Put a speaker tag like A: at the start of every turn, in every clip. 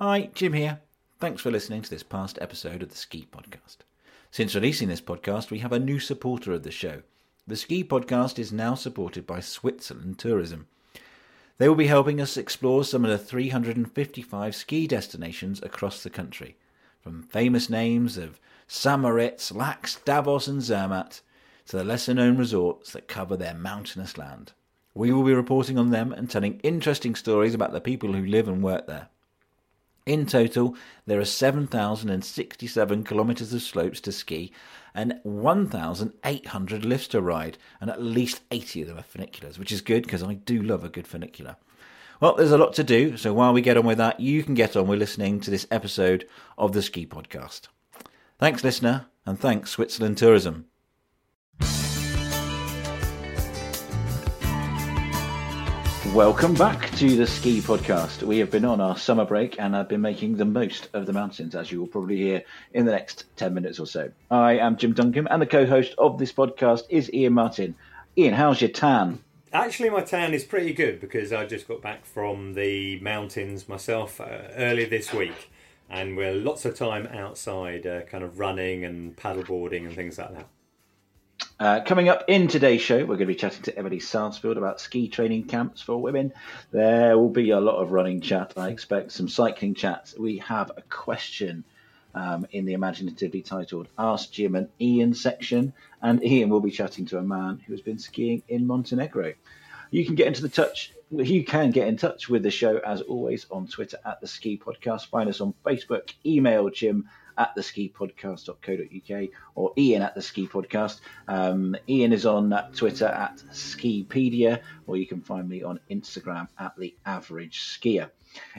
A: Hi, Jim here. Thanks for listening to this past episode of the Ski Podcast. Since releasing this podcast, we have a new supporter of the show. The Ski Podcast is now supported by Switzerland Tourism. They will be helping us explore some of the 355 ski destinations across the country, from famous names of St. Moritz, Laax, Davos, and Zermatt to the lesser known resorts that cover their mountainous land. We will be reporting on them and telling interesting stories about the people who live and work there. In total, there are 7,067 kilometres of slopes to ski and 1,800 lifts to ride, and at least 80 of them are funiculars, which is good because I do love a good funicular. Well, there's a lot to do, so while we get on with that, you can get on with listening to this episode of the Ski Podcast. Thanks, listener, and thanks, Switzerland Tourism. Welcome back to the Ski Podcast. We have been on our summer break and I've been making the most of the mountains, as you will probably hear in the next 10 minutes or so. I am Jim Duncan, and the co host of this podcast is Iain Martin. Iain, how's your tan?
B: Actually, my tan is pretty good because I just got back from the mountains myself uh, earlier this week, and we're lots of time outside, uh, kind of running and paddleboarding and things like that.
A: Uh, coming up in today's show, we're going to be chatting to Emily Sarsfield about ski training camps for women. There will be a lot of running chat, I expect, some cycling chats. We have a question um, in the imaginatively titled Ask Jim and Iain section, and Iain will be chatting to a man who has been skiing in Montenegro. You can get into the touch. You can get in touch with the show as always on Twitter at the Ski Podcast. Find us on Facebook. Email Jim at the ski skipodcast.co.uk or Iain at the Ski Podcast. Um, Iain is on Twitter at Skipedia, or you can find me on Instagram at the Average Skier.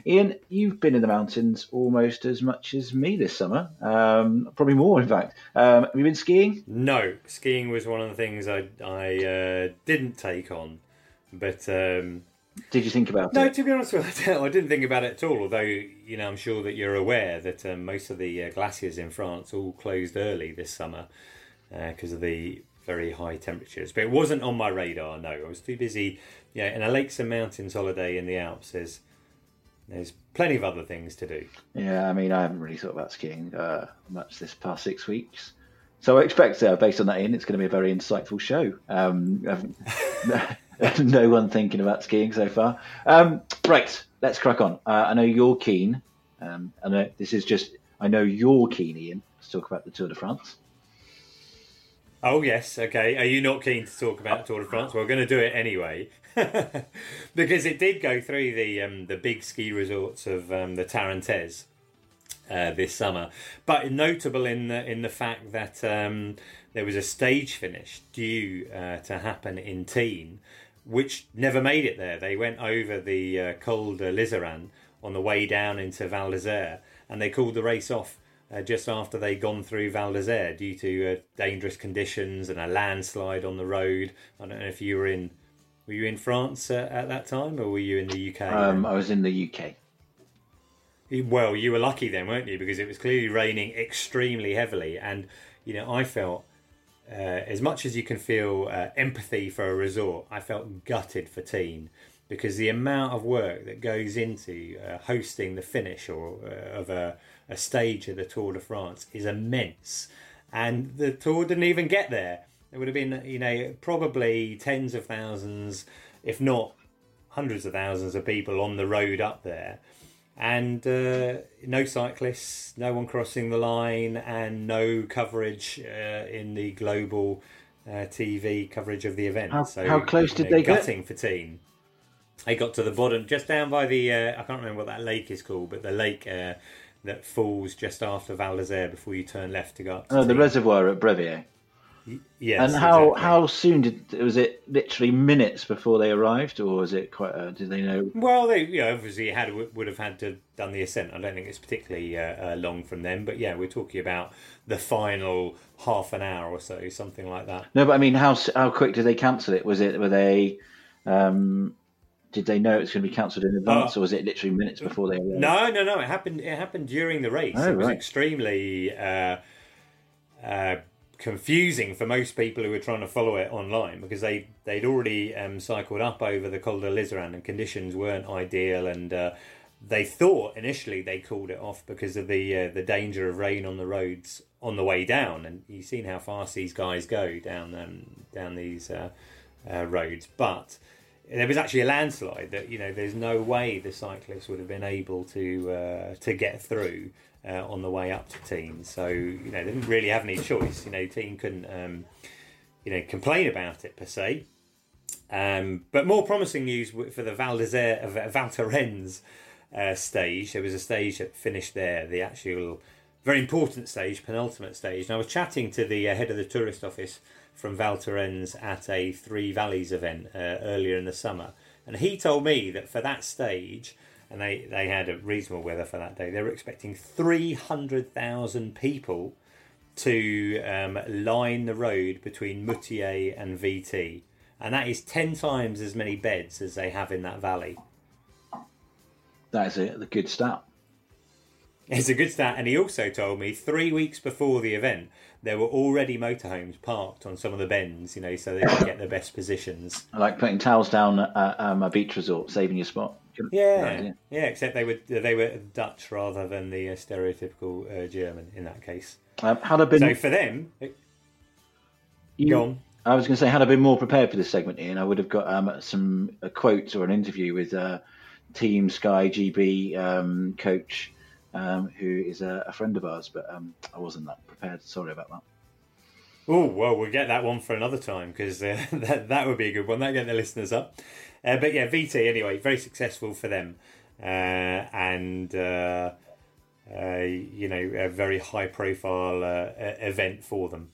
A: Iain, you've been in the mountains almost as much as me this summer, um, probably more, in fact. Um, have you been skiing?
B: No, skiing was one of the things I, I uh, didn't take on, but um,
A: did you think about
B: no,
A: it?
B: No, to be honest with you, I didn't think about it at all. Although you know, I'm sure that you're aware that um, most of the uh, glaciers in France all closed early this summer because uh, of the very high temperatures. But it wasn't on my radar. No, I was too busy. Yeah, in a lakes and mountains holiday in the Alps, there's there's plenty of other things to do.
A: Yeah, I mean, I haven't really thought about skiing uh, much this past six weeks. So I expect, uh, based on that, in it's going to be a very insightful show. Um, no one thinking about skiing so far. Um, right, let's crack on. Uh, I know you're keen. Um, I know this is just. I know you're keen, Iain, to talk about the Tour de France.
B: Oh yes, okay. Are you not keen to talk about the Tour de France? Well, We're going to do it anyway, because it did go through the um, the big ski resorts of um, the Tarentaise uh, this summer, but notable in the in the fact that um, there was a stage finish due uh, to happen in Tignes which never made it there. They went over the uh, Col de l'Iseran on the way down into Val d'Isère, and they called the race off uh, just after they'd gone through Val d'Isère due to uh, dangerous conditions and a landslide on the road. I don't know if you were in. Were you in France uh, at that time, or were you in the UK?
A: Um, I was in the UK.
B: Well, you were lucky then, weren't you? Because it was clearly raining extremely heavily, and you know I felt uh, as much as you can feel uh, empathy for a resort, I felt gutted for Tignes because the amount of work that goes into uh, hosting the finish or uh, of a, a stage of the Tour de France is immense, and the tour didn't even get there. There would have been, you know, probably tens of thousands, if not hundreds of thousands of people on the road up there and uh, no cyclists, no one crossing the line, and no coverage uh, in the global uh, TV coverage of the event.
A: How, so, how close did know, they
B: get? For Tignes. They got to the bottom, just down by the. Uh, I can't remember what that lake is called, but the lake uh, that falls just after Val d'Isère before you turn left to go up. To
A: oh, the reservoir at Brevières.
B: Yes.
A: And how exactly. how soon did was it? Literally minutes before they arrived, or was it quite? Uh, did they know?
B: Well, they you know, obviously had would have had to done the ascent. I don't think it's particularly uh, uh, long from them, but yeah, we're talking about the final half an hour or so, something like that.
A: No, but I mean, how how quick did they cancel it? Was it were they? Um, did they know it was going to be cancelled in advance, uh, or was it literally minutes before they arrived?
B: No, no, no. It happened. It happened during the race. Oh, it was right. extremely. Uh, uh, confusing for most people who were trying to follow it online because they they'd already um, cycled up over the Col de l'Iseran and conditions weren't ideal and uh, they thought initially they called it off because of the uh, the danger of rain on the roads on the way down, and you've seen how fast these guys go down um, down these uh, uh, roads. But there was actually a landslide that you know there's no way the cyclists would have been able to uh, to get through uh, on the way up to Tignes. So you know they didn't really have any choice. You know, Tignes couldn't um, you know complain about it per se. Um, but more promising news for the Val d'Isère, uh, Val Thorens uh, stage. There was a stage that finished there, the actual very important stage, penultimate stage. And I was chatting to the uh, head of the tourist office from Val Thorens at a Three Valleys event uh, earlier in the summer, and he told me that for that stage, and they, they had a reasonable weather for that day, they were expecting 300,000 people to um, line the road between Moutiers and VT. And that is 10 times as many beds as they have in that valley.
A: That is a, a good start.
B: It's a good start. And he also told me three weeks before the event, there were already motorhomes parked on some of the bends, you know, so they could get the best positions.
A: I Like putting towels down at um, a beach resort, saving your spot.
B: Yeah, yeah. Except they were they were Dutch rather than the uh, stereotypical uh, German in that case.
A: Um, had I been
B: so for them, it... you, go on.
A: I was going to say, had I been more prepared for this segment, Iain, I would have got um, some a quote or an interview with uh, Team Sky GB um, coach um, who is a, a, friend of ours, but um, I wasn't that prepared. Sorry about that.
B: Oh well, we'll get that one for another time because uh, that that would be a good one. That get the listeners up. Uh, but yeah, VT anyway, very successful for them, uh, and uh, uh, you know a very high profile uh, event for them.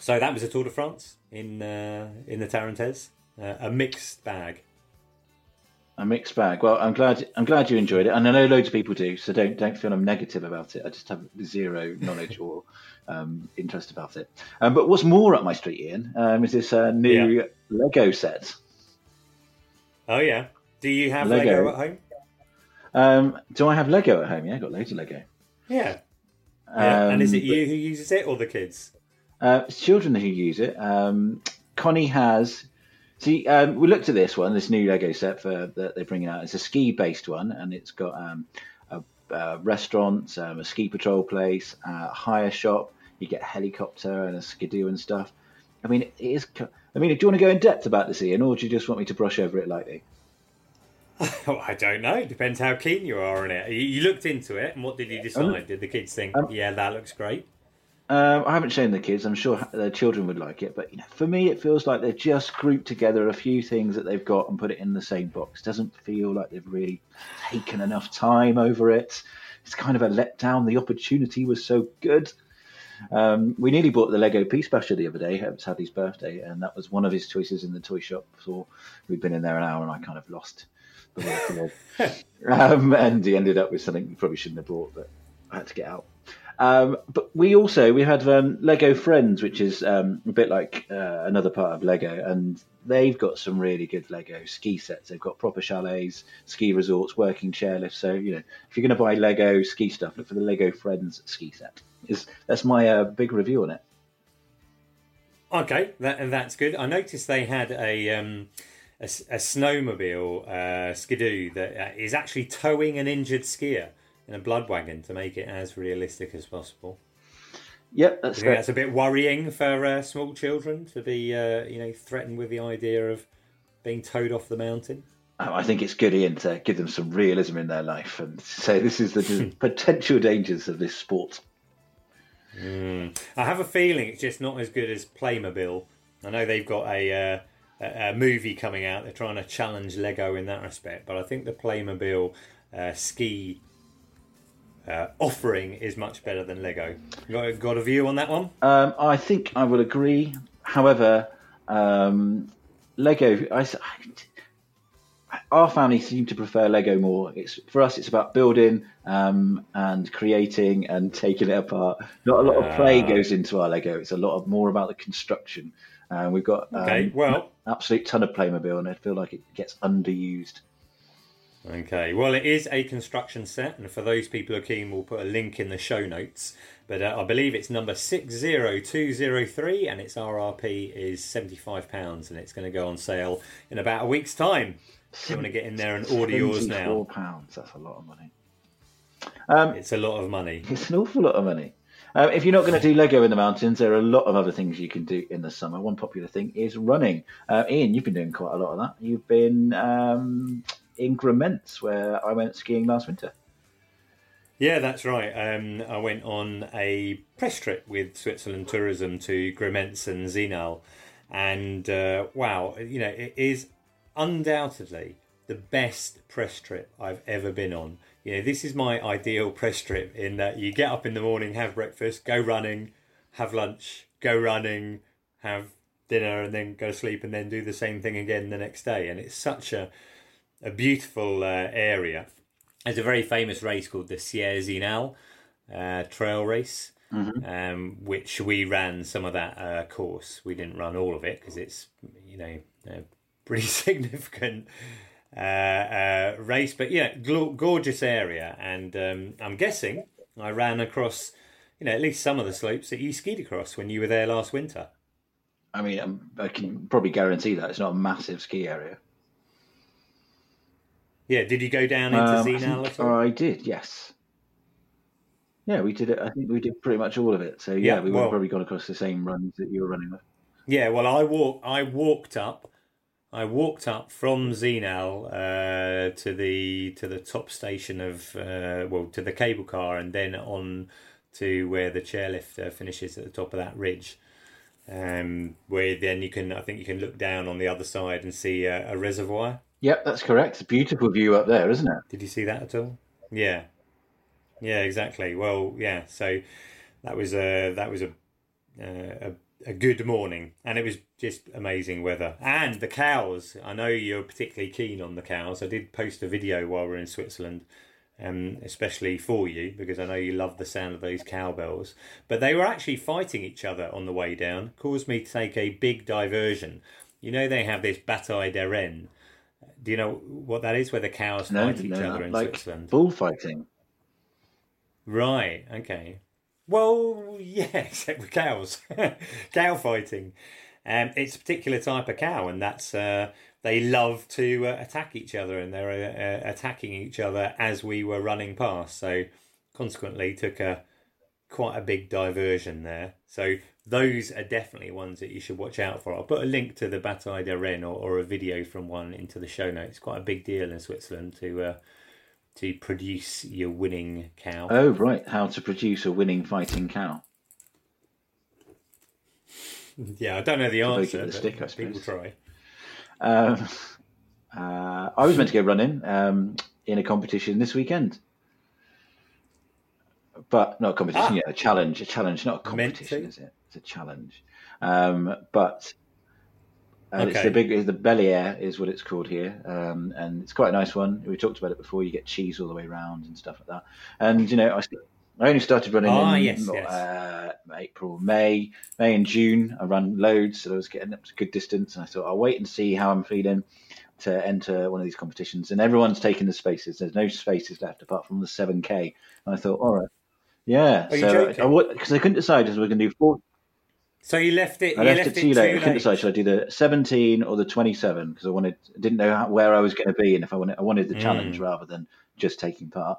B: So that was a Tour de France in in the Tarentaise, a mixed bag
A: a mixed bag. Well, I'm glad I'm glad you enjoyed it, and I know loads of people do. So don't don't feel I'm negative about it. I just have zero knowledge or um, interest about it. Um, but what's more up my street, Iain, um, is this uh, new yeah. Lego set.
B: Oh yeah, do you have Lego, Lego at home?
A: Um, do I have Lego at home? Yeah, I got loads of Lego.
B: Yeah. yeah. and is it um, you who uses it or the kids?
A: Uh, it's children who use it. Um, Connie has See, um, we looked at this one, this new Lego set for that they're bringing out. It's a ski-based one, and it's got um, a, a restaurant, um, a ski patrol place, a hire shop. You get a helicopter and a skidoo and stuff. I mean, it is. I mean, do you want to go in depth about this, Iain, or do you just want me to brush over it lightly?
B: Oh, I don't know. It Depends how keen you are on it. You looked into it, and what did you decide? Um, did the kids think, um, "Yeah, that looks great"?
A: Um, I haven't shown the kids. I'm sure their children would like it, but you know, for me, it feels like they've just grouped together a few things that they've got and put it in the same box. Doesn't feel like they've really taken enough time over it. It's kind of a letdown. The opportunity was so good. Um, we nearly bought the Lego Peace Basher the other day. It was Hadley's birthday, and that was one of his choices in the toy shop. So we'd been in there an hour, and I kind of lost the um, and he ended up with something he probably shouldn't have bought, but I had to get out. Um, but we also we had um, Lego Friends, which is um, a bit like uh, another part of Lego, and they've got some really good Lego ski sets. They've got proper chalets, ski resorts, working chairlifts. So you know, if you're going to buy Lego ski stuff, look for the Lego Friends ski set. Is that's my uh, big review on it.
B: Okay, that, that's good. I noticed they had a um, a, a, snowmobile uh, skidoo that uh, is actually towing an injured skier in a blood wagon to make it as realistic as possible.
A: Yep, that's
B: that's a bit worrying for uh, small children to be, uh, you know, threatened with the idea of being towed off the mountain.
A: Oh, I think it's good, Iain, to give them some realism in their life and say this is the potential dangers of this sport.
B: Mm. I have a feeling it's just not as good as Playmobil. I know they've got a, uh, a, a movie coming out. They're trying to challenge Lego in that respect, but I think the Playmobil uh, ski uh, offering is much better than Lego. Got, got a view on that one?
A: Um, I think I would agree. However, um, Lego, I, our family seem to prefer Lego more. It's for us. It's about building um, and creating and taking it apart. Not a lot of play uh, goes into our Lego. It's a lot of more about the construction. Uh, we've got um, okay, well, absolute ton of Playmobil, and I feel like it gets underused.
B: Okay, well, it is a construction set, and for those people who are keen, we'll put a link in the show notes. But uh, I believe it's number 60203, and its RRP is £75, and it's going to go on sale in about a week's time. you want to get in there and order yours now.
A: Four pounds. That's a lot of money. Um,
B: it's a lot of money.
A: It's an awful lot of money. Um, if you're not going to do Lego in the mountains, there are a lot of other things you can do in the summer. One popular thing is running. Uh, Iain, you've been doing quite a lot of that. You've been um, in Grimentz, where I went skiing last winter.
B: Yeah, that's right. Um, I went on a press trip with Switzerland Tourism to Grimentz and Zinal, and uh, wow, you know, it is undoubtedly the best press trip I've ever been on. You know, this is my ideal press trip in that you get up in the morning, have breakfast, go running, have lunch, go running, have dinner, and then go to sleep, and then do the same thing again the next day. And it's such a a beautiful uh, area. There's a very famous race called the Sierre Zinal uh, trail race, mm-hmm. um, which we ran some of that uh, course. We didn't run all of it because it's you know pretty significant uh, uh, race. But yeah, gl- gorgeous area, and um, I'm guessing I ran across, you know, at least some of the slopes that you skied across when you were there last winter.
A: I mean, um, I can probably guarantee that it's not a massive ski area.
B: Yeah, did you go down into um, at all?
A: I did, yes. Yeah, we did it. I think we did pretty much all of it. So yeah, yeah we well, probably gone across the same runs that you were running with.
B: Yeah, well, I walk. I walked up I walked up from Zinal uh, to the to the top station of uh, well to the cable car and then on to where the chairlift uh, finishes at the top of that ridge. Um, where then you can I think you can look down on the other side and see a, a reservoir.
A: Yep, that's correct. It's a beautiful view up there, isn't it?
B: Did you see that at all? Yeah, yeah, exactly. Well, yeah. So that was a that was a uh, a a good morning, and it was just amazing weather. And the cows. I know you're particularly keen on the cows. I did post a video while we are in Switzerland, um, especially for you because I know you love the sound of those cowbells. But they were actually fighting each other on the way down. Caused me to take a big diversion. You know they have this bataille des reines. Do you know what that is? Where the cows no, fight each other in
A: like
B: Switzerland.
A: Bullfighting.
B: Right. Okay. Well, yeah, except with cows, cow fighting. Um, it's a particular type of cow, and that's uh, they love to uh, attack each other, and they're uh, uh attacking each other as we were running past. So, consequently, took a quite a big diversion there. So those are definitely ones that you should watch out for. I'll put a link to the Bataille des Reines or, or a video from one into the show notes. Quite a big deal in Switzerland to uh, to produce your winning cow.
A: Oh, right. How to produce a winning fighting cow.
B: Yeah, I don't know the answer. The stick, I. People try.
A: Um, uh, I was meant to go running um, in a competition this weekend, but not a competition. Ah. Yeah, a challenge. A challenge, not a competition, is it? It's a challenge. Um, but and okay. it's the big, the Bellier is what it's called here, um, and it's quite a nice one. We talked about it before. You get cheese all the way around and stuff like that. And you know, I, I only started running oh, in yes, yes. Uh, April, May, May and June. I run loads, so I was getting up to a good distance. And I thought I'll wait and see how I'm feeling to enter one of these competitions. And everyone's taking the spaces. There's no spaces left apart from the 7K. And I thought, all right, yeah. Are so because I, I, couldn't decide if we are going to do four.
B: So you left it.
A: I left, left, it too, late. I couldn't decide should I do the 17 or the 27 because I wanted didn't know how, where I was going to be and if I wanted I wanted the mm. challenge rather than just taking part.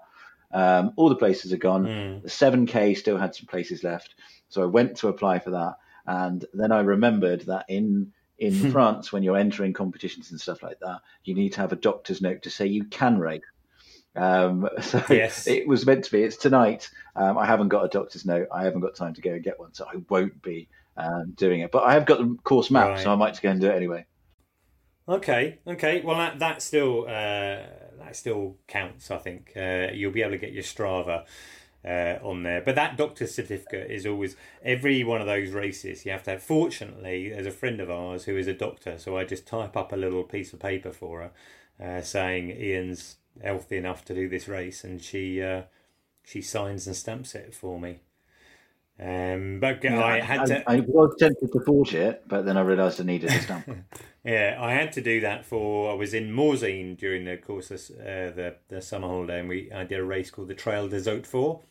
A: Um, all the places are gone. Mm. The 7K still had some places left, so I went to apply for that, and then I remembered that in in France, when you're entering competitions and stuff like that, you need to have a doctor's note to say you can race. Um, so yes. it was meant to be. It's tonight. Um, I haven't got a doctor's note. I haven't got time to go and get one, so I won't be um, doing it. But I have got the course map, right. so I might go and do it anyway.
B: Okay, okay. Well, that that still uh, that still counts. I think uh, you'll be able to get your Strava uh, on there. But that doctor's certificate is always every one of those races. You have to have. Fortunately, there's a friend of ours who is a doctor, so I just type up a little piece of paper for her uh, saying Iain's healthy enough to do this race, and she uh, she signs and stamps it for me. Um, but yeah, I had to.
A: I, was tempted to forge it, but then I realised I needed a stamp.
B: yeah, I had to do that for. I was in Morzine during the course of uh, the the summer holiday, and we I did a race called the Trail des Hautes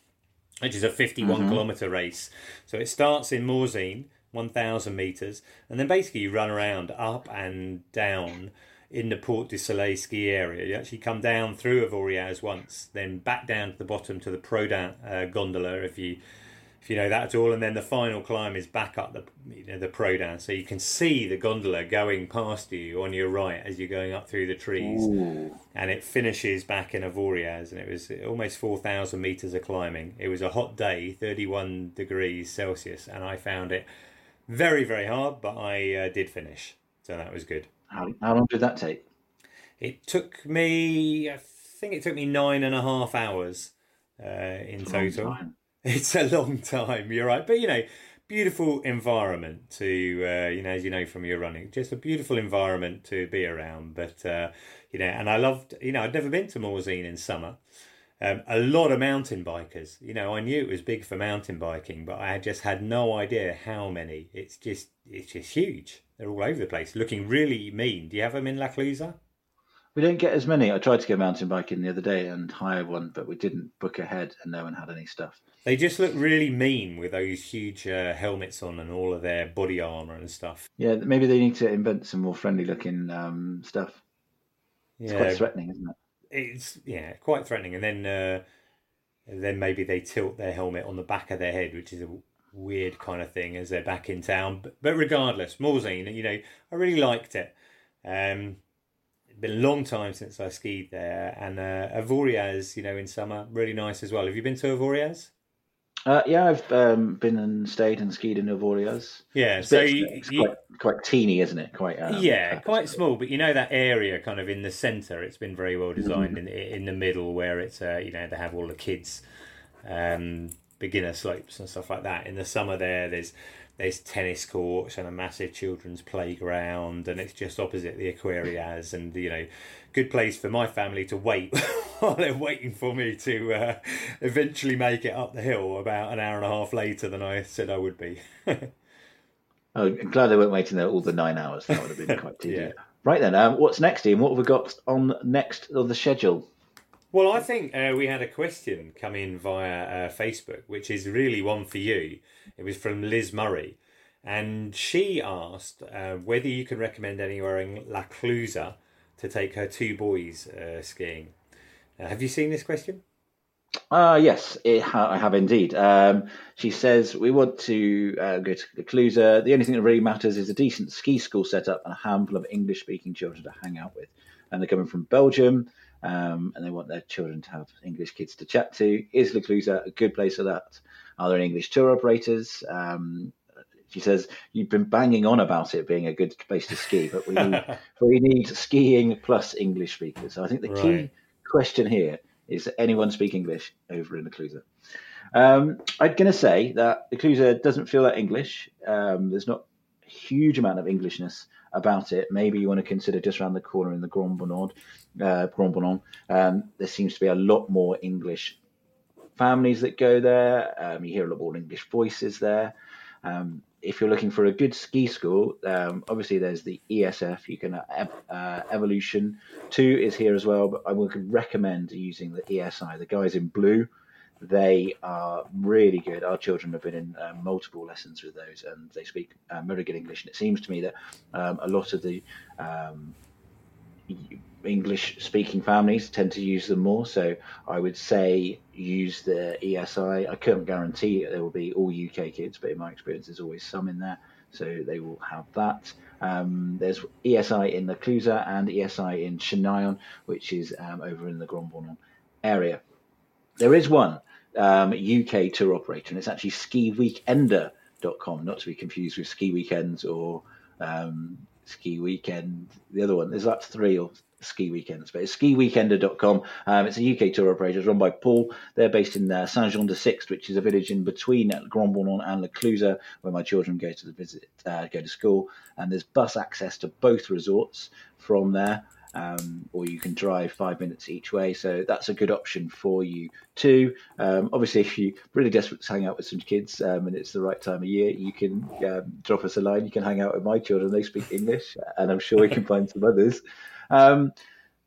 B: which is a fifty-one mm-hmm. kilometer race. So it starts in Morzine, one thousand meters, and then basically you run around up and down in the Portes du Soleil ski area. You actually come down through Avoriaz once, then back down to the bottom to the Prodains uh, gondola if you if you know that at all, and then the final climb is back up the you know, the Prodains, so you can see the gondola going past you on your right as you're going up through the trees,
A: Ooh.
B: and it finishes back in Avoriaz, and it was almost four thousand meters of climbing. It was a hot day, thirty one degrees Celsius, and I found it very very hard, but I uh, did finish, so that was good.
A: How, how long did that take?
B: It took me, I think it took me nine and a half hours uh, in
A: It's a long
B: total.
A: time.
B: It's a long time, you're right. But, you know, beautiful environment to, uh, you know, as you know from your running, just a beautiful environment to be around. But, uh, you know, and I loved, you know, I'd never been to Morzine in summer. Um, a lot of mountain bikers. You know, I knew it was big for mountain biking, but I just had no idea how many. It's just, it's just huge. They're all over the place, looking really mean. Do you have them in La Clusaz?
A: We don't get as many. I tried to go mountain biking the other day and hire one, but we didn't book ahead and no one had any stuff.
B: They just look really mean with those huge uh, helmets on and all of their body armor and stuff.
A: Yeah, maybe they need to invent some more friendly looking um, stuff. It's
B: Yeah,
A: quite threatening, isn't it?
B: it's yeah, quite threatening. And then uh, then maybe they tilt their helmet on the back of their head, which is a weird kind of thing as they're back in town. But, but regardless, Morzine, you know, I really liked it. Um, been a long time since I skied there, and uh, Avoriaz, you know, in summer, really nice as well. Have you been to Avoriaz?
A: Uh, yeah, I've um, been and stayed and skied in Avoriaz.
B: Yeah,
A: It's,
B: so
A: bit-
B: you,
A: it's
B: you,
A: quite, quite teeny, isn't it? Quite um,
B: yeah, quite small, but you know that area kind of in the centre. It's been very well designed
A: Mm-hmm.
B: in in the middle where it's uh, you know they have all the kids um, beginner slopes and stuff like that. In the summer, there there's there's tennis courts and a massive children's playground, and it's just opposite the Aquariaz, and you know, good place for my family to wait while they're waiting for me to uh, eventually make it up the hill about an hour and a half later than I said I would be.
A: Oh, I'm glad they weren't waiting there all the nine hours. That would have been quite tedious.
B: Yeah.
A: Right then, um, what's next, Iain? What have we got on next on the schedule?
B: Well, I think uh, we had a question come in via uh, Facebook, which is really one for you. It was from Liz Murray, and she asked uh, whether you can recommend anywhere in La Clusaz to take her two boys uh, skiing. Uh, have you seen this question?
A: Ah, yes, ha- I have indeed. Um, she says we want to uh, go to the Clusaz. The only thing that really matters is a decent ski school setup and a handful of English-speaking children to hang out with. And they're coming from Belgium, um, and they want their children to have English kids to chat to. Is Le Clusaz a good place for that? Are there any English tour operators? Um, she says you've been banging on about it being a good place to ski, but we need we need skiing plus English speakers. So I think the key question here is anyone speak English over in the Clusaz? Um, I'm going to say that the Clusaz doesn't feel that English. Um, there's not a huge amount of Englishness about it. Maybe you want to consider just around the corner in the Grand Bornand, uh, Grand Bornand. Um, there seems to be a lot more English families that go there. Um, you hear a lot more English voices there. Um, if you're looking for a good ski school, um, obviously there's the ESF. You can uh, uh, Evolution Two is here as well, but I would recommend using the ESI. The guys in blue, they are really good. Our children have been in uh, multiple lessons with those, and they speak um, very good English. And it seems to me that um, a lot of the um, English speaking families tend to use them more. So I would say use the ESI. I couldn't guarantee there will be all UK kids, but in my experience, there's always some in there. So they will have that. Um, there's ESI in the Clusaz and ESI in Chinaillon, which is um, over in the Grand Bornand area. There is one um, UK tour operator, and it's actually skiweekender.com, not to be confused with Ski Weekends or um, Ski Weekend. The other one, there's like three or ski weekends, but it's skiweekender.com. Um, it's a UK tour operator. It's run by Paul. They're based in uh, Saint Jean de Sixt, which is a village in between Grand Bornand and Le Clusaz, where my children go to the visit, uh, go to school. And there's bus access to both resorts from there. Um, or you can drive five minutes each way, so that's a good option for you too. Um, obviously, if you're really desperate to hang out with some kids um, and it's the right time of year, you can um, drop us a line. You can hang out with my children; they speak English, and I'm sure we can find some others. Um,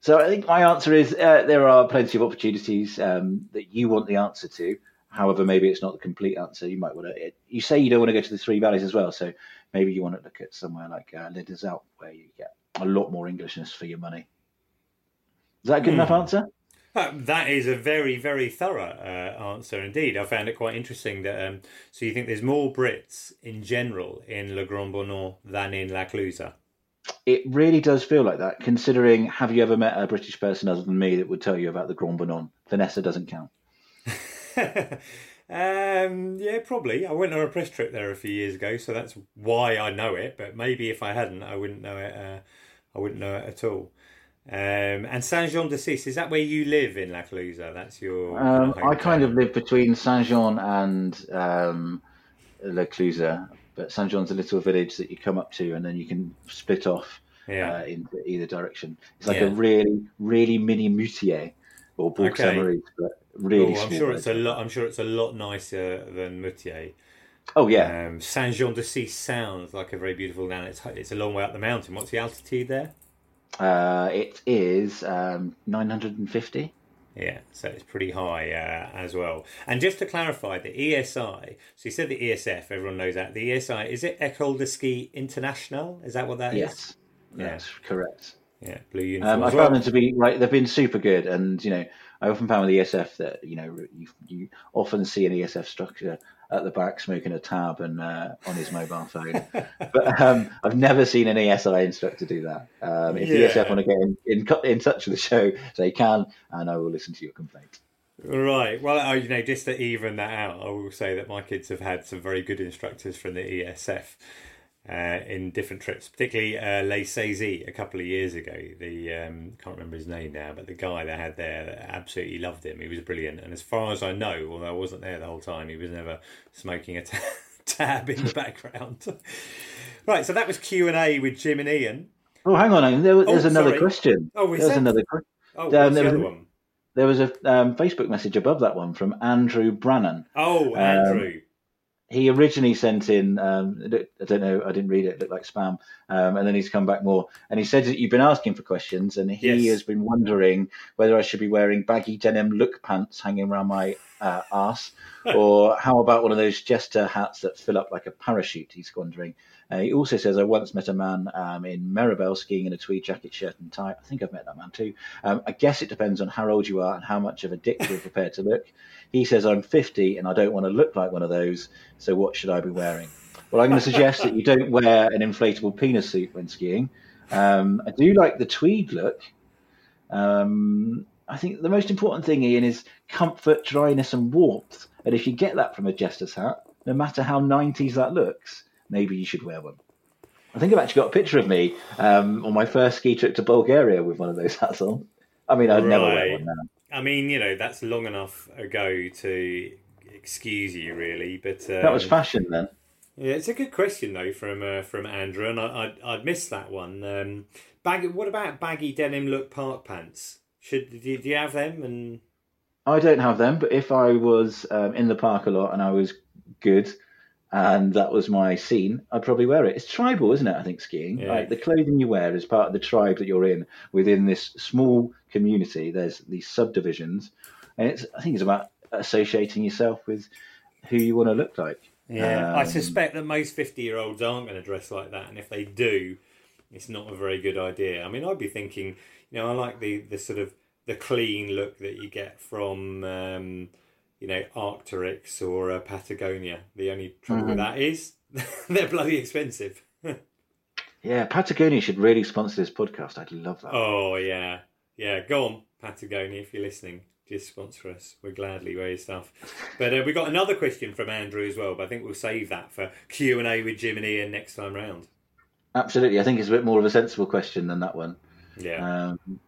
A: so I think my answer is uh, there are plenty of opportunities um, that you want the answer to. However, maybe it's not the complete answer. You might want to. You say you don't want to go to the Three Valleys as well, so maybe you want to look at somewhere like uh, Alpes, where you get a lot more Englishness for your money. Is that a good enough answer?
B: Uh, that is a very, very thorough uh, answer indeed. I found it quite interesting that. Um, so you think there's more Brits in general in Le Grand Bornand than in La Clusaz?
A: It really does feel like that, considering have you ever met a British person other than me that would tell you about the Grand Bornand? Vanessa doesn't count.
B: um, yeah, probably. I went on a press trip there a few years ago, so that's why I know it. But maybe if I hadn't, I wouldn't know it. Uh, I wouldn't know it at all. Um, and Saint Jean de Sixt, is that where you live in La Clusaz? That's your.
A: Um, I kind of live between Saint Jean and um, La Clusaz, but Saint Jean's a little village that you come up to, and then you can split off yeah. uh, in either direction. It's like yeah. a really, really mini Moutiers or Bourg okay. But really.
B: I'm sure it's a lot. I'm sure it's a lot nicer than Moutiers.
A: Oh yeah.
B: Um, Saint Jean de Sixt sounds like a very beautiful town. It's it's a long way up the mountain. What's the altitude there?
A: Uh, it is um, 950.
B: Yeah, so it's pretty high uh, as well. And just to clarify, the ESI, so you said the ESF, everyone knows that. The ESI, is it École de Ski International? Is that what that
A: yes,
B: is?
A: yes, That's correct.
B: Yeah, blue uniform.
A: Um, I found them to be like they've been super good, and you know I often found with ESF that you know you, you often see an ESF structure at the back smoking a tab and uh, on his mobile phone. but um, I've never seen an ESI instructor do that. Um, if yeah. ESF want to get in, in, in touch with the show, they can, and I will listen to your complaint.
B: Right. Well, you know, just to even that out, I will say that my kids have had some very good instructors from the ESF uh, in different trips, particularly uh, Les Saisies a couple of years ago. The um, can't remember his name now, but the guy they had there absolutely loved him. He was brilliant, and as far as I know, although I wasn't there the whole time, he was never smoking a t- tab in the background. right, so that was Q and A with Jim and Iain.
A: Oh, hang on, there, there's oh, another sorry. question.
B: Oh,
A: there's another question.
B: Oh, um, there, the was,
A: there was a um, Facebook message above that one from Andrew Brannan.
B: Oh, Andrew. Um,
A: he originally sent in, um, I don't know, I didn't read it, it looked like spam. Um, and then he's come back more. And he said that you've been asking for questions, and he yes. has been wondering whether I should be wearing baggy denim look pants hanging around my uh, ass, or how about one of those jester hats that fill up like a parachute? He's wondering. Uh, he also says, I once met a man um, in Meribel skiing in a tweed jacket, shirt, and tie. I think I've met that man too. Um, I guess it depends on how old you are and how much of a dick you're prepared to look. He says, I'm 50 and I don't want to look like one of those, so what should I be wearing? Well, I'm going to suggest that you don't wear an inflatable penis suit when skiing. Um, I do like the tweed look. Um, I think the most important thing, Iain, is comfort, dryness, and warmth. And if you get that from a jester's hat, no matter how 90s that looks, maybe you should wear one. I think I've actually got a picture of me um, on my first ski trip to Bulgaria with one of those hats on. I mean, I'd right. never wear one now.
B: I mean, you know, that's long enough ago to excuse you, really. But um,
A: that was fashion then.
B: Yeah, it's a good question though from uh, from Andrew, and I, I'd, I'd missed that one. Um, bag, what about baggy denim look park pants? Should do you, do you have them? And
A: I don't have them, but if I was um, in the park a lot and I was good, and that was my scene, I'd probably wear it. It's tribal, isn't it? I think skiing. Yeah. Like the clothing you wear is part of the tribe that you're in within this small community. There's these subdivisions, and it's I think it's about associating yourself with who you want to look like.
B: Yeah, um, I suspect that most fifty-year-olds aren't going to dress like that, and if they do, it's not a very good idea. I mean, I'd be thinking, you know, I like the the sort of the clean look that you get from. Um, you know, Arc'teryx or uh, Patagonia. The only trouble mm-hmm. with that is they're bloody expensive.
A: yeah, Patagonia should really sponsor this podcast. I'd love that.
B: Oh yeah, yeah. Go on, Patagonia, if you're listening, just sponsor us. We're gladly wear your stuff. But uh, we got another question from Andrew as well. But I think we'll save that for Q and A with Jim and Iain next time round.
A: Absolutely, I think it's a bit more of a sensible question than that one.
B: Yeah.
A: Um,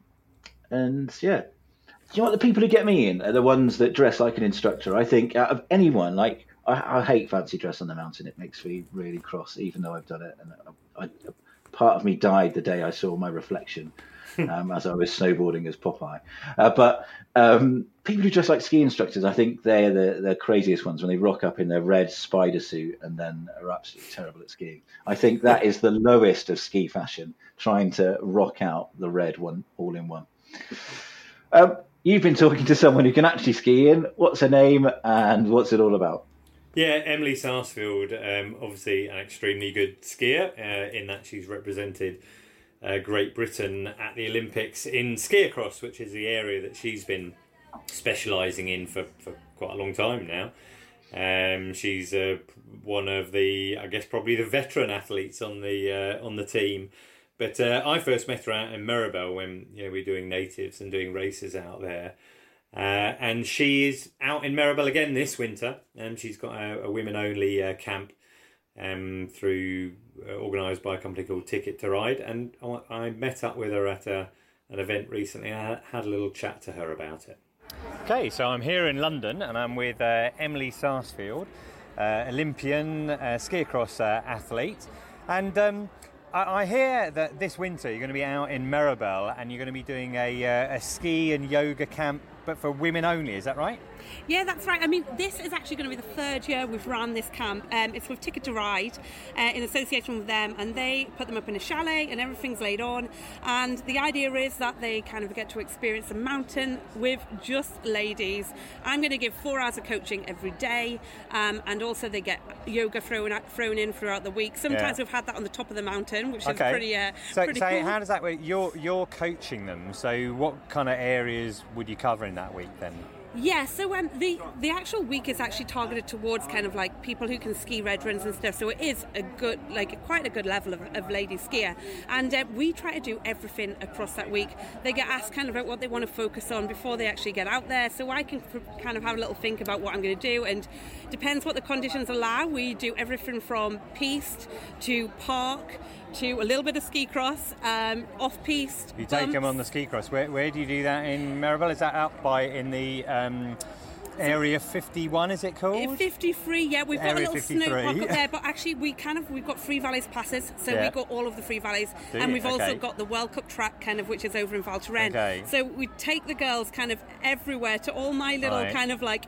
A: and yeah, you know what? The people who get me in are the ones that dress like an instructor. I think out of anyone, like I, I hate fancy dress on the mountain. It makes me really cross, even though I've done it. And I, I, part of me died the day I saw my reflection um, as I was snowboarding as Popeye. Uh, but um, people who dress like ski instructors, I think they're the, the craziest ones when they rock up in their red spider suit and then are absolutely terrible at skiing. I think that is the lowest of ski fashion, trying to rock out the red one all in one. Um, you've been talking to someone who can actually ski in. What's her name and what's it all about?
B: Yeah, Emily Sarsfield, um, obviously an extremely good skier uh, in that she's represented uh, Great Britain at the Olympics in ski across, which is the area that she's been specialising in for, for quite a long time now. Um, she's uh, one of the, I guess, probably the veteran athletes on the uh, on the team. But uh, I first met her out in Meribel when you know we were doing natives and doing races out there. Uh, and she is out in Meribel again this winter, and she's got a, a women only uh, camp um, through uh, organised by a company called Ticket to Ride. And I, I met up with her at a, an event recently. I had a little chat to her about it. Okay, so I'm here in London and I'm with uh, Emily Sarsfield, uh, Olympian uh, ski cross uh, athlete. And um, I, hear that this winter you're going to be out in Meribel and you're going to be doing a, uh, a ski and yoga camp, but for women only, is that right?
C: Yeah, that's right. I mean, this is actually going to be the third year we've run this camp. Um, it's with Ticket to Ride uh, in association with them, and they put them up in a chalet and everything's laid on. And the idea is that they kind of get to experience a mountain with just ladies. I'm going to give four hours of coaching every day, um, and also they get yoga thrown thrown in throughout the week. Sometimes yeah. we've had that on the top of the mountain, which okay. is pretty. Uh,
B: so,
C: pretty
B: so
C: cool.
B: how does that work? You're you're coaching them. So, what kind of areas would you cover in that week then?
C: Yeah, so um, the the actual week is actually targeted towards kind of like people who can ski red runs and stuff. So it is a good, like quite a good level of, of lady skier. And uh, we try to do everything across that week. They get asked kind of about what they want to focus on before they actually get out there. So I can kind of have a little think about what I'm going to do. And depends what the conditions allow. We do everything from piste to park to a little bit of ski cross, um, off piste.
B: You take them on the ski cross. Where, where do you do that in Meribel? Is that up by in the um, Area 51, is it called?
C: 53, yeah. We've got a little 53. snow park up there, but actually we kind of we've got Three Valleys passes, so yeah. we've got all of the Three Valleys, do and we've also got the World Cup track, kind of, which is over in Val Thorens. Okay. So we take the girls kind of everywhere to all my little right. kind of like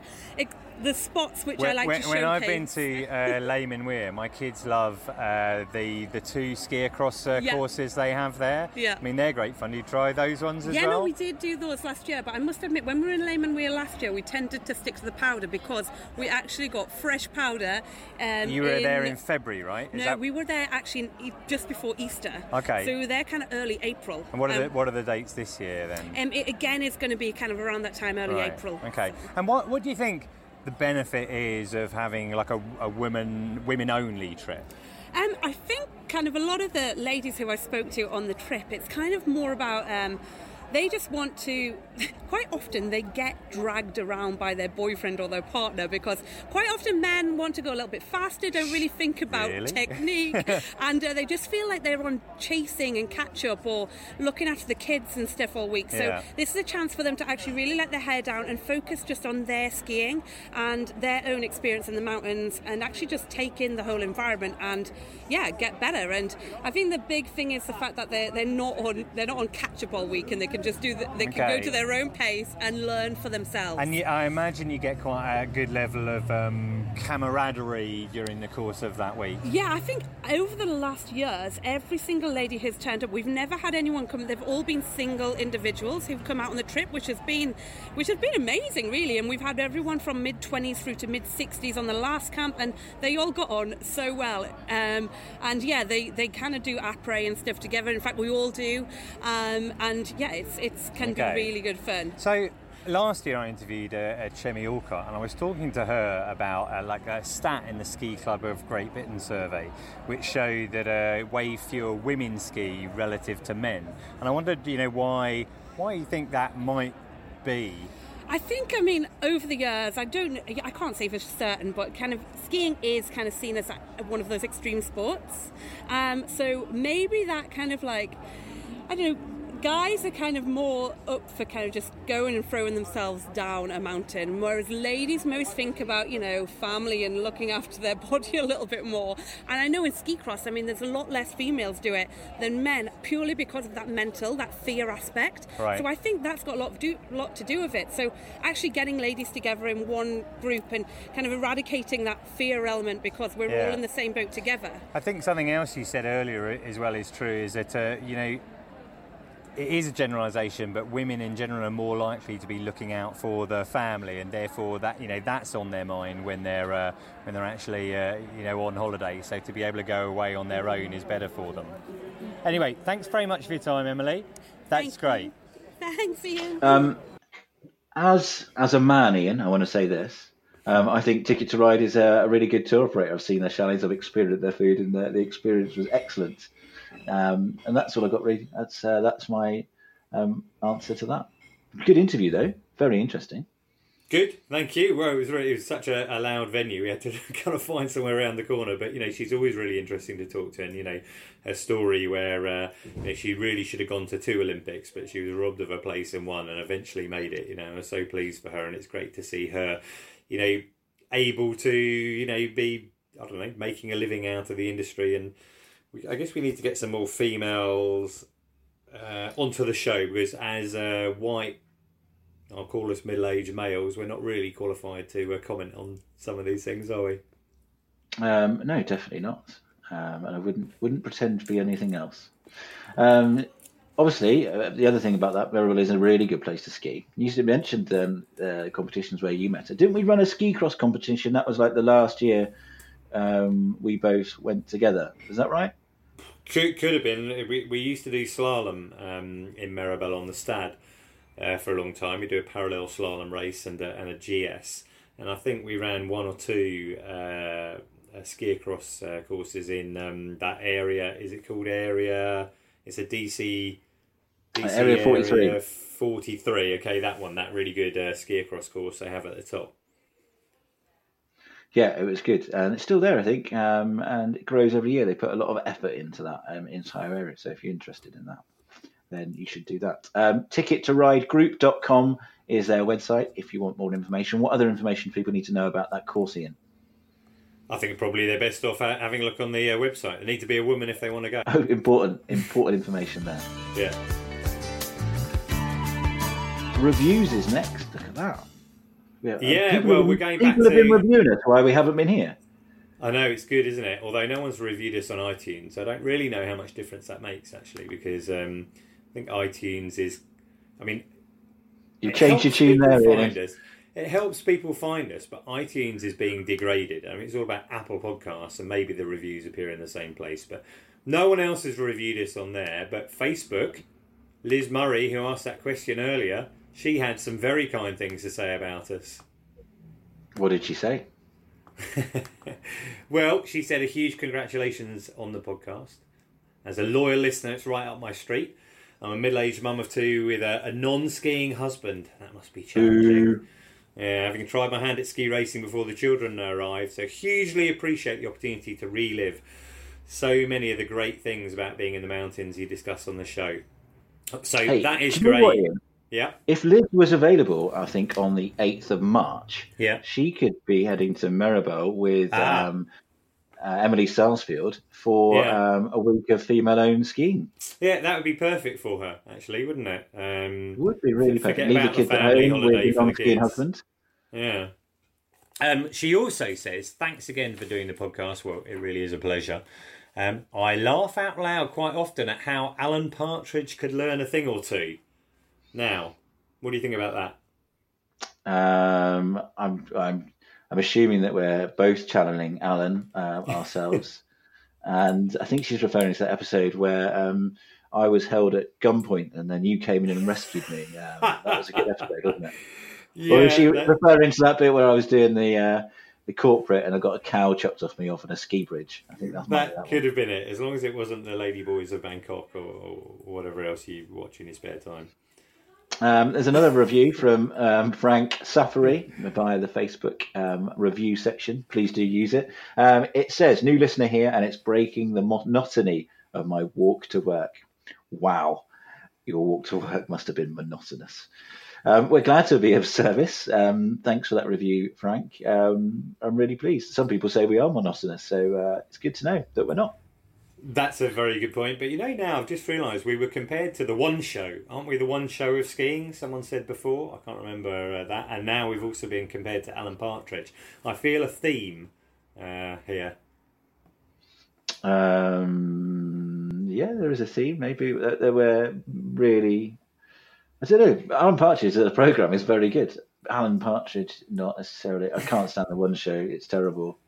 C: the spots which when, I like
B: when,
C: to
B: showcase. When I've been to uh, Les Menuires, my kids love uh, the the two ski across uh, yeah. courses they have there. Yeah. I mean, they're great fun. You try those ones as
C: yeah,
B: well?
C: Yeah, no, we did do those last year, but I must admit, when we were in Les Menuires last year, we tended to stick to the powder because we actually got fresh powder.
B: Um, you were in, there in February, right?
C: Is no, that... we were there actually in, just before Easter.
B: Okay.
C: So we were there kind of early April.
B: And what are, um, the, what are the dates this year then?
C: Um, it, again, it's going to be kind of around that time, early
B: right.
C: April.
B: Okay. And what, what do you think? The benefit is of having like a, a women women only trip?
C: Um, I think kind of a lot of the ladies who I spoke to on the trip, it's kind of more about. Um, they just want to quite often they get dragged around by their boyfriend or their partner because quite often men want to go a little bit faster don't really think about
B: really?
C: technique and uh, they just feel like they're on chasing and catch up or looking after the kids and stuff all week so yeah. this is a chance for them to actually really let their hair down and focus just on their skiing and their own experience in the mountains and actually just take in the whole environment and yeah get better and I think the big thing is the fact that they're, they're not on they're not on catch up all week and they can just do the, they okay. can go to their own pace and learn for themselves.
B: And I imagine you get quite a good level of um, camaraderie during the course of that week.
C: Yeah, I think over the last years, every single lady has turned up. We've never had anyone come. They've all been single individuals who've come out on the trip, which has been, which has been amazing, really. And we've had everyone from mid twenties through to mid sixties on the last camp, and they all got on so well. Um, and yeah, they they kind of do après and stuff together. In fact, we all do. Um, and yeah, it's it's can okay. be really good fun.
B: So last year I interviewed uh, uh, Chemmy Alcott and I was talking to her about uh, like a stat in the Ski Club of Great Britain survey which showed that uh, way fewer women ski relative to men and I wondered you know why why you think that might be
C: I think, I mean, over the years, I don't, I can't say for certain, but kind of skiing is kind of seen as one of those extreme sports. Um, so maybe that kind of like, I don't know, guys are kind of more up for kind of just going and throwing themselves down a mountain, whereas ladies most think about, you know, family and looking after their body a little bit more. And I know in ski cross, I mean, there's a lot less females do it than men purely because of that mental, that fear aspect.
B: Right.
C: So I think that's got a lot, do, lot to do with it. So actually getting ladies together in one group and kind of eradicating that fear element because we're yeah. all in the same boat together.
B: I think something else you said earlier as well is true is that, uh, you know, it is a generalisation, but women in general are more likely to be looking out for the family, and therefore that you know that's on their mind when they're uh, when they're actually uh, you know on holiday. So to be able to go away on their own is better for them. Anyway, thanks very much for your time, Emily. That's
C: Thank
B: great.
C: you. Thanks, Iain.
A: Um, as as a man, Iain, I want to say this. Um, I think Ticket to Ride is a, a really good tour operator. I've seen their chalets, I've experienced their food, and the, the experience was excellent. Um, and that's all I got. Really, that's uh, that's my um, answer to that. Good interview though, very interesting.
B: Good, thank you. Well, it was really, it was such a, a loud venue. We had to kind of find somewhere around the corner, but you know, she's always really interesting to talk to, and you know, her story where uh, you know, she really should have gone to two Olympics, but she was robbed of a place in one, and eventually made it. You know, I'm so pleased for her, and it's great to see her, you know, able to you know be I don't know making a living out of the industry, and I guess we need to get some more females uh, onto the show because as uh, white I'll call us middle-aged males. We're not really qualified to uh, comment on some of these things, are we?
A: Um, no, definitely not. Um, and I wouldn't wouldn't pretend to be anything else. Um, obviously, uh, the other thing about that, Meribel is a really good place to ski. You mentioned um, competitions where you met her. Didn't we run a ski cross competition? That was like the last year um, we both went together. Is that right?
B: Could, could have been. We, we used to do slalom um, in Meribel on the Stad uh, for a long time. We do a parallel slalom race and a, and a GS, and I think we ran one or two uh, ski cross uh, courses in um, that area. Is it called area? It's a DC. DC
A: area 43.
B: 43. Okay, that one, that really good uh, ski cross course they have at the top.
A: Yeah, it was good, and it's still there, I think, um, and it grows every year. They put a lot of effort into that um, entire area. So if you're interested in that, then you should do that. Um, tickettoridegroup.com is their website if you want more information. What other information people need to know about that course, Iain?
B: I think probably they're best off having a look on the uh, website. They need to be a woman if they want to go.
A: Oh, important, important information there.
B: Yeah.
A: Reviews is next. Look at that.
B: Yeah, yeah well,
A: been,
B: we're going back
A: people
B: to.
A: have been reviewing us why we haven't been here.
B: I know it's good, isn't it? Although no one's reviewed us on iTunes, I don't really know how much difference that makes actually, because um, I think iTunes is. I mean,
A: you change your tune there.
B: Find us. It helps people find us, but iTunes is being degraded. I mean, it's all about Apple Podcasts, and maybe the reviews appear in the same place, but no one else has reviewed us on there. But Facebook, Liz Murray, who asked that question earlier, she had some very kind things to say about us.
A: What did she say?
B: well, she said a huge congratulations on the podcast. As a loyal listener, it's right up my street. I'm a middle aged mum of two with a, a non skiing husband. That must be challenging. Yeah, having tried my hand at ski racing before the children arrived, so hugely appreciate the opportunity to relive so many of the great things about being in the mountains you discuss on the show. So
A: Hey,
B: that is great. Yeah,
A: If Liz was available, I think on the 8th of March,
B: yeah.
A: she could be heading to Meribel with
B: Ah.
A: um, uh, Emily Sarsfield for
B: Yeah.
A: um, a week of female-owned skiing.
B: Yeah, that would be perfect for her, actually, wouldn't it? Um,
A: It would be really perfect. Leave the kids at home with non-skiing
B: kids.
A: husband.
B: Yeah. Um, she also says, thanks again for doing the podcast. Well, it really is a pleasure. Um, I laugh out loud quite often at how Alan Partridge could learn a thing or two. Now, what do you think about that?
A: Um, I'm, I'm, I'm assuming that we're both channeling Alan uh, ourselves, and I think she's referring to that episode where um, I was held at gunpoint and then you came in and rescued me. Um, that was a good episode, wasn't it? Yeah, or is she
B: that-
A: referring to that bit where I was doing the uh, the corporate and I got a cow chopped off me off on a ski bridge? I think that's
B: that
A: that one.
B: could have been it, as long as it wasn't the Lady Boys of Bangkok or, or whatever else you watch in your spare time.
A: Um, there's another review from um, Frank Safari via the Facebook um, review section. Please do use it. Um, it says, New listener here, and it's breaking the monotony of my walk to work. Wow, your walk to work must have been monotonous. Um, we're glad to be of service. Um, thanks for that review, Frank. I'm really pleased. Some people say we are monotonous, so uh, it's good to know that we're not.
B: That's a very good point. But you know, now I've just realised we were compared to the one show, aren't we? The one show of skiing. Someone said before. I can't remember uh, that. And now we've also been compared to Alan Partridge. I feel a theme uh, here.
A: Um, yeah, there is a theme. Maybe there were really. I don't know. Alan Partridge as a program is very good. Alan Partridge, not necessarily. I can't stand the one show. It's terrible.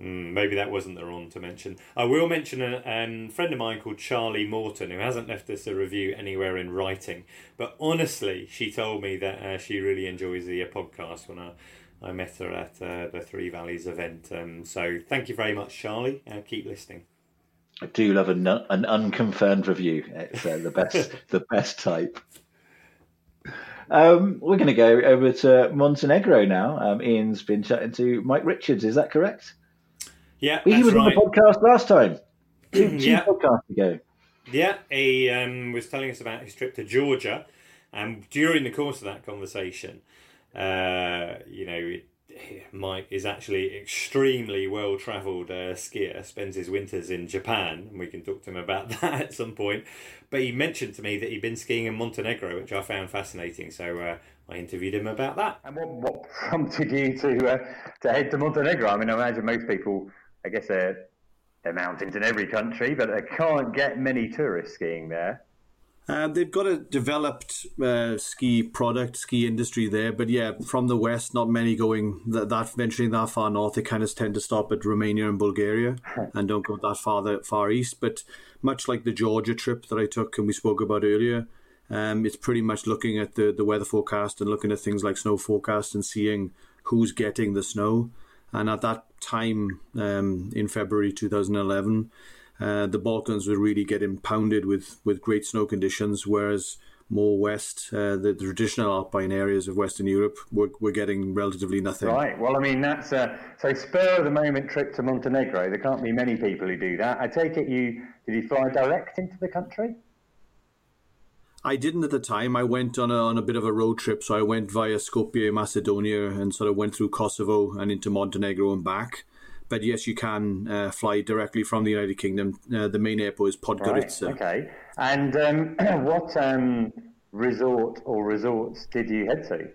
B: Mm, maybe that wasn't the one to mention. I will mention a um, friend of mine called Charlie Morton, who hasn't left us a review anywhere in writing. But honestly, she told me that uh, she really enjoys the uh, podcast when I, I met her at uh, the Three Valleys event. Um, so thank you very much, Charlie. Uh, keep listening.
A: I do love an, an unconfirmed review. It's uh, the best, the best type. Um, we're going to go over to Montenegro now. Um, Iain's been chatting to Mike Richards. Is that correct?
B: Yeah,
A: he was
B: right.
A: on the podcast last time. Two, two
B: yeah.
A: podcasts ago.
B: Yeah, he um, was telling us about his trip to Georgia, and during the course of that conversation, uh, you know, it, Mike is actually extremely well travelled uh, skier. Spends his winters in Japan, and we can talk to him about that at some point. But he mentioned to me that he'd been skiing in Montenegro, which I found fascinating. So uh, I interviewed him about that.
D: And what, what prompted you to uh, to head to Montenegro? I mean, I imagine most people, I guess, they're, they're mountains in every country, but they can't get many tourists skiing there.
E: Uh, they've got a developed uh, ski product, ski industry there, but yeah, from the west, not many going that, that venturing that far north. They kind of tend to stop at Romania and Bulgaria and don't go that far that far east. But much like the Georgia trip that I took and we spoke about earlier, um, it's pretty much looking at the the weather forecast and looking at things like snow forecast and seeing who's getting the snow. And at that time um, in February 2011 uh, the Balkans were really getting pounded with, with great snow conditions, whereas more west, uh, the, traditional alpine areas of Western Europe, were, were getting relatively nothing.
D: Right. Well, I mean, that's a so spur of the moment trip to Montenegro. There can't be many people who do that. I take it you did you fly direct into the country?
E: I didn't at the time. I went on a, on a bit of a road trip, so I went via Skopje, Macedonia, and sort of went through Kosovo and into Montenegro and back but yes, you can uh, fly directly from the United Kingdom. Uh, the main airport is Podgorica.
D: Right, okay. And um, what um, resort or resorts did you head to?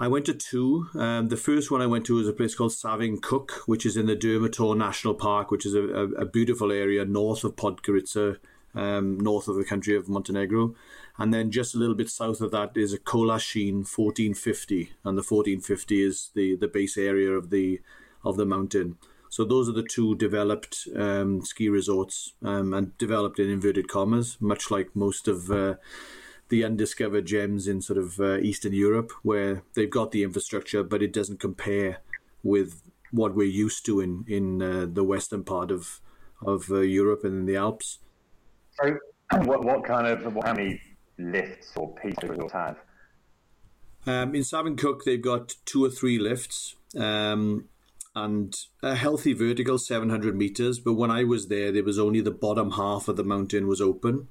E: I went to two. Um, the first one I went to was a place called Savin Kuk, which is in the Durmitor National Park, which is a, a, a beautiful area north of Podgorica, um, north of the country of Montenegro. And then just a little bit south of that is a Kolašin 1450, and the 1450 is the, the base area of the of the mountain. So those are the two developed um, ski resorts, um, and developed in inverted commas, much like most of uh, the undiscovered gems in sort of uh, Eastern Europe, where they've got the infrastructure, but it doesn't compare with what we're used to in in uh, the western part of of uh, Europe and in the Alps.
D: So, what what kind of how many lifts or pieces resorts have?
E: Um, in Savin Kuk, they've got two or three lifts um, and a healthy vertical, 700 meters. But when I was there, there was only the bottom half of the mountain was open.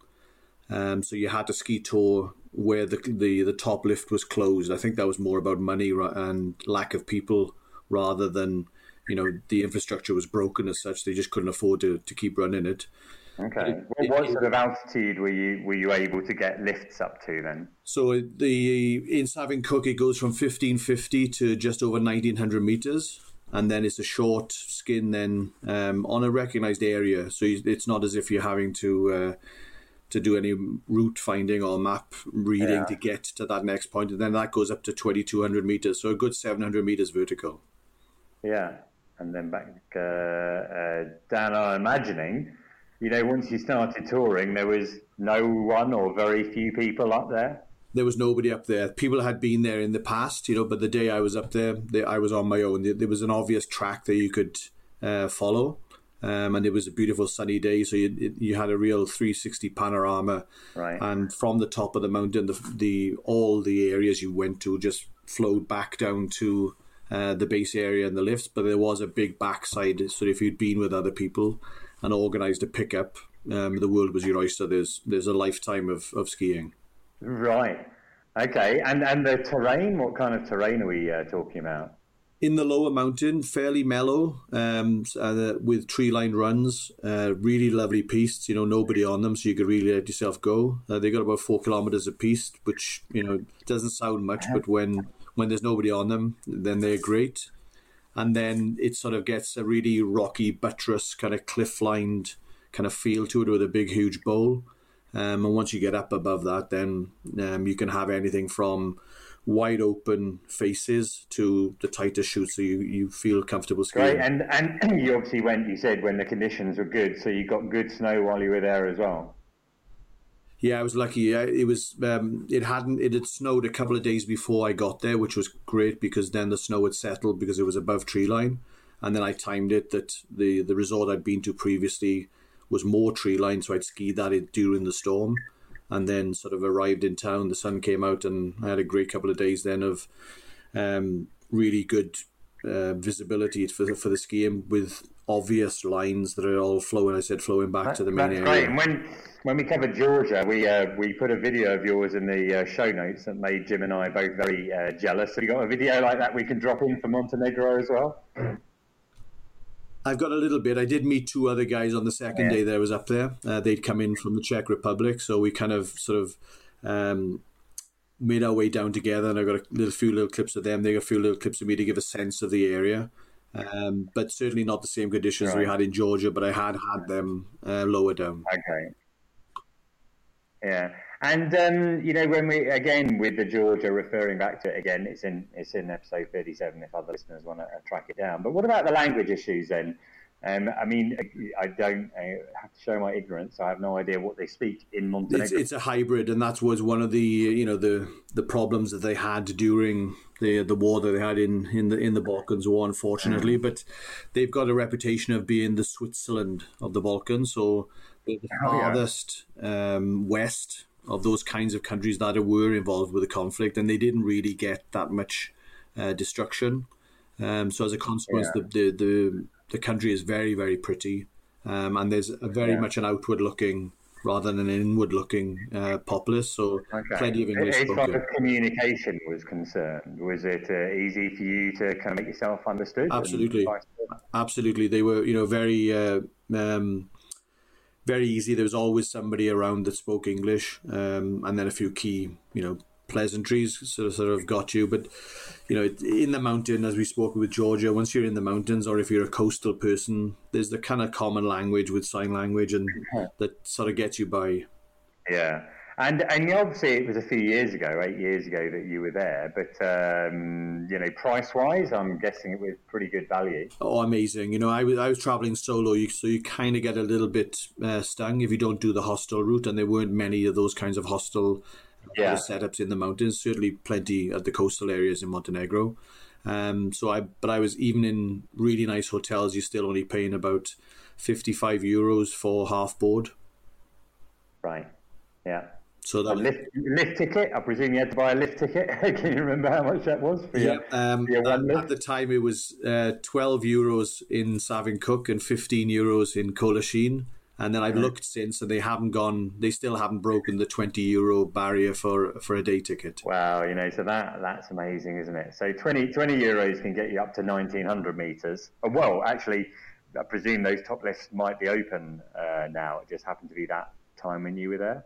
E: Um, so you had to ski tour where the, the, the top lift was closed. I think that was more about money and lack of people rather than, you know, the infrastructure was broken as such. They just couldn't afford to, to keep running it.
D: Okay. It, what, sort of altitude were you were you able to get lifts up to then?
E: So the in Savin Kuk it goes from fifteen fifty to just over nineteen hundred meters, and then it's a short skin then um, on a recognized area. So it's not as if you're having to. Uh, to do any route finding or map reading yeah. to get to that next point, and then that goes up to 2,200 meters, so a good 700 meters vertical.
D: Yeah, and then back uh, uh, down. I'm imagining you know, once you started touring, there was no one or very few people up there.
E: There was nobody up there. People had been there in the past, you know, but the day I was up there, they, I was on my own. There was an obvious track that you could uh, follow. Um, and it was a beautiful sunny day, so you you had a real 360 panorama.
D: Right.
E: And from the top of the mountain, the, the all the areas you went to just flowed back down to uh, the base area and the lifts. But there was a big backside, so if you'd been with other people, and organised a pickup, um, the world was your oyster. There's there's a lifetime of, of skiing.
D: Right. Okay. And and the terrain. What kind of terrain are we uh, talking about?
E: In the lower mountain, fairly mellow, um, uh, with tree lined runs. Uh, really lovely pistes. You know, nobody on them, so you could really let yourself go. Uh, they got about four kilometers a piste, which you know doesn't sound much, but when when there's nobody on them, then they're great and then it sort of gets a really rocky buttress kind of cliff lined kind of feel to it with a big huge bowl um, and once you get up above that then um, you can have anything from wide open faces to the tighter shoots so you, you feel comfortable skiing.
D: Great, and and you obviously went. You said when the conditions were good, so you got good snow while you were there as well.
E: Yeah, I was lucky. It was um, it hadn't it had snowed a couple of days before I got there, which was great because then the snow had settled because it was above tree line, and then I timed it that the the resort I'd been to previously was more tree line, so I'd skied that during the storm, and then sort of arrived in town. The sun came out, and I had a great couple of days then of um, really good uh, visibility for for the skiing with obvious lines that are all flowing. I said flowing back to the main
D: That's
E: area.
D: great. And when when we covered Georgia, we uh, we put a video of yours in the uh, show notes that made Jim and I both very uh, jealous. Have you got a video like that we can drop in for Montenegro as well?
E: I've got a little bit. I did meet two other guys on the second
D: Yeah.
E: day that I was up there. Uh, they'd come in from the Czech Republic, so we kind of sort of um, made our way down together. And I got a little few little clips of them. They got a few little clips of me to give a sense of the area. Um, but certainly not the same conditions we had in Georgia. But I had had them uh, lower down.
D: Okay. Yeah, and um, you know when we again with the Georgia referring back to it again, it's in it's in episode thirty-seven. If other listeners want to uh, track it down, but what about the language issues then? Um, I mean, I don't I have to show my ignorance. I have no idea what they speak in Montenegro.
E: It's, it's a hybrid, and that was one of the you know the the problems that they had during the the war that they had in in the in the Balkans war, unfortunately. But they've got a reputation of being the Switzerland of the Balkans, so they're the
D: Oh, yeah.
E: farthest um, west of those kinds of countries that were involved with the conflict, and they didn't really get that much uh, destruction. Um, so as a consequence, the, the the the country is very very pretty, um, and there's a very
D: Yeah.
E: much an outward looking rather than an inward looking uh, populace. So
D: Okay.
E: plenty of English
D: As far as communication was concerned, was it uh, easy for you to kind of make yourself understood?
E: Absolutely. Absolutely, they were you know very uh, um, very easy. There was always somebody around that spoke English, um, and then a few key you know pleasantries sort of, sort of got you. But you know in the mountain, as we spoke with Georgia, once you're in the mountains, or if you're a coastal person, there's the kind of common language with sign language, and that sort of gets you by.
D: Yeah, and and obviously it was a few years ago, eight years ago that you were there. But um, you know, price wise, I'm guessing it was pretty good value.
E: Oh, amazing! You know, I was I was traveling solo, so you kind of get a little bit uh, stung if you don't do the hostel route, and there weren't many of those kinds of hostel
D: Yeah.
E: setups in the mountains. Certainly, plenty at the coastal areas in Montenegro. Um, so I, but I was even in really nice hotels. You're still only paying about fifty-five euros for half board.
D: Right. Yeah.
E: So that was,
D: lift, lift ticket. I presume you had to buy a lift ticket. Can you remember how much that was for
E: yeah.
D: your,
E: Um,
D: for your
E: at, the time, it was uh, twelve euros in Savin Kuk and fifteen euros in Kolašin. And then I've looked since, and they haven't gone. They still haven't broken the twenty euro barrier for for a day ticket.
D: Wow, you know, so that that's amazing, isn't it? So 20, 20 euros can get you up to 1900 meters. Uh, Well, actually, I presume those top lifts might be open uh, now. It just happened to be that time when you were there.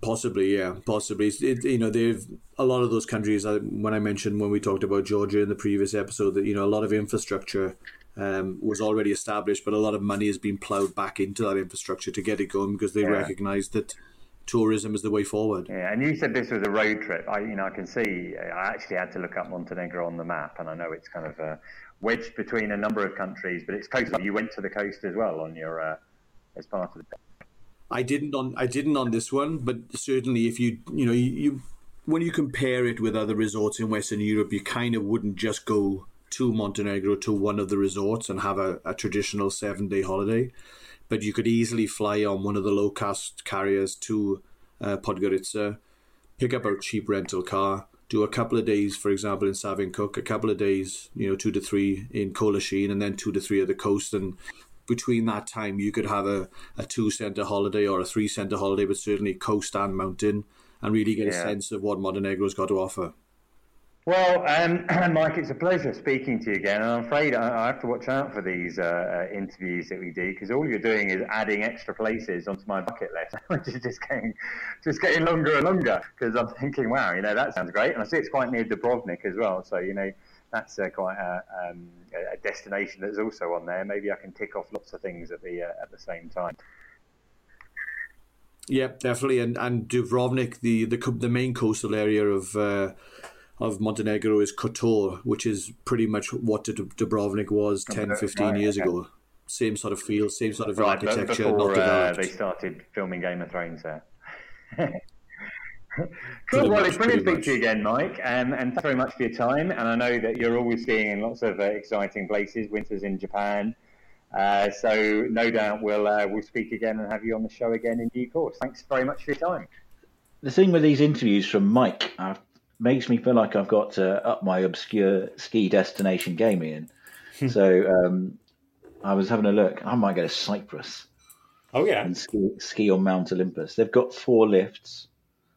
E: Possibly, yeah, possibly. It, you know, they've a lot of those countries. uh, When I mentioned when we talked about Georgia in the previous episode, that you know a lot of infrastructure um, was already established, but a lot of money has been ploughed back into that infrastructure to get it going because they
D: Yeah.
E: recognise that tourism is the way forward.
D: Yeah, and you said this was a road trip. I, you know, I can see. I actually had to look up Montenegro on the map, and I know it's kind of uh, wedged between a number of countries, but it's coastal. You went to the coast as well on your uh, as part of the.
E: I didn't on I didn't on this one, but certainly if you you know you, you when you compare it with other resorts in Western Europe, you kind of wouldn't just go to Montenegro to one of the resorts and have a, a traditional seven day holiday, but you could easily fly on one of the low cost carriers to uh, Podgorica, pick up a cheap rental car, do a couple of days, for example, in Savin Kuk, a couple of days, you know, two to three in Kolašin, and then two to three at the coast. And between that time, you could have a, a two centre holiday or a three centre holiday, but certainly coast and mountain, and really get a sense of what Montenegro's got to offer.
D: Well, um, Mike, it's a pleasure speaking to you again, and I'm afraid I, I have to watch out for these uh, uh, interviews that we do because all you're doing is adding extra places onto my bucket list, which is just getting just getting longer and longer. Because I'm thinking, wow, you know, that sounds great, and I see it's quite near Dubrovnik as well. So you know, that's uh, quite a, um, a- destination that's also on there. Maybe I can tick off lots of things at the uh, at the same time.
E: Yep, definitely. And and Dubrovnik, the the the main coastal area of uh, of Montenegro is Kotor, which is pretty much what Dubrovnik was 10, 15 right, years okay. ago. Same sort of feel, same sort of right, architecture, before, not developed.
D: Uh, they started filming Game of Thrones there. cool. well, it's brilliant to speak to you again, Mike, um, and thanks very much for your time. And I know that you're always skiing in lots of uh, exciting places. Winter's in Japan, uh, so no doubt we'll uh, we'll speak again and have you on the show again in due course. Thanks very much for your time.
A: The thing with these interviews from Mike uh, makes me feel like I've got to up my obscure ski destination game, Iain. so um, I was having a look. I might go to Cyprus.
B: Oh yeah,
A: and ski, ski on Mount Olympus. They've got four lifts.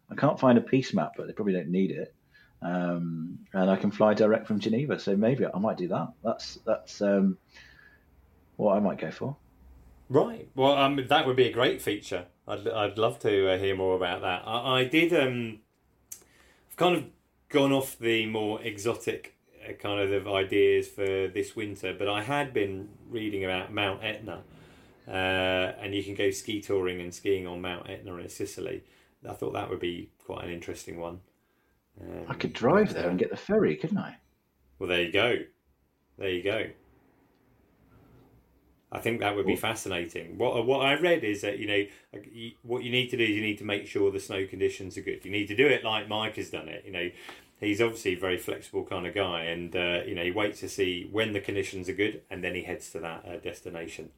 A: I can't find a piste map, but they probably don't need it. Um, and I can fly direct from Geneva, so maybe I might do that. That's that's um, what I might go for.
B: Right. Well, um, that would be a great feature. I'd I'd love to uh, hear more about that. I, I did. Um, kind of gone off the more exotic uh, kind of ideas for this winter, but I had been reading about Mount Etna, uh, and you can go ski touring and skiing on Mount Etna in Sicily. I thought that would be quite an interesting one.
A: Um, I could drive there and get the ferry, couldn't I?
B: Well, there you go. There you go. I think that would be fascinating. What what I read is that you know what you need to do is you need to make sure the snow conditions are good. You need to do it like Mike has done it. You know, he's obviously a very flexible kind of guy, and uh, you know he waits to see when the conditions are good, and then he heads to that uh, destination.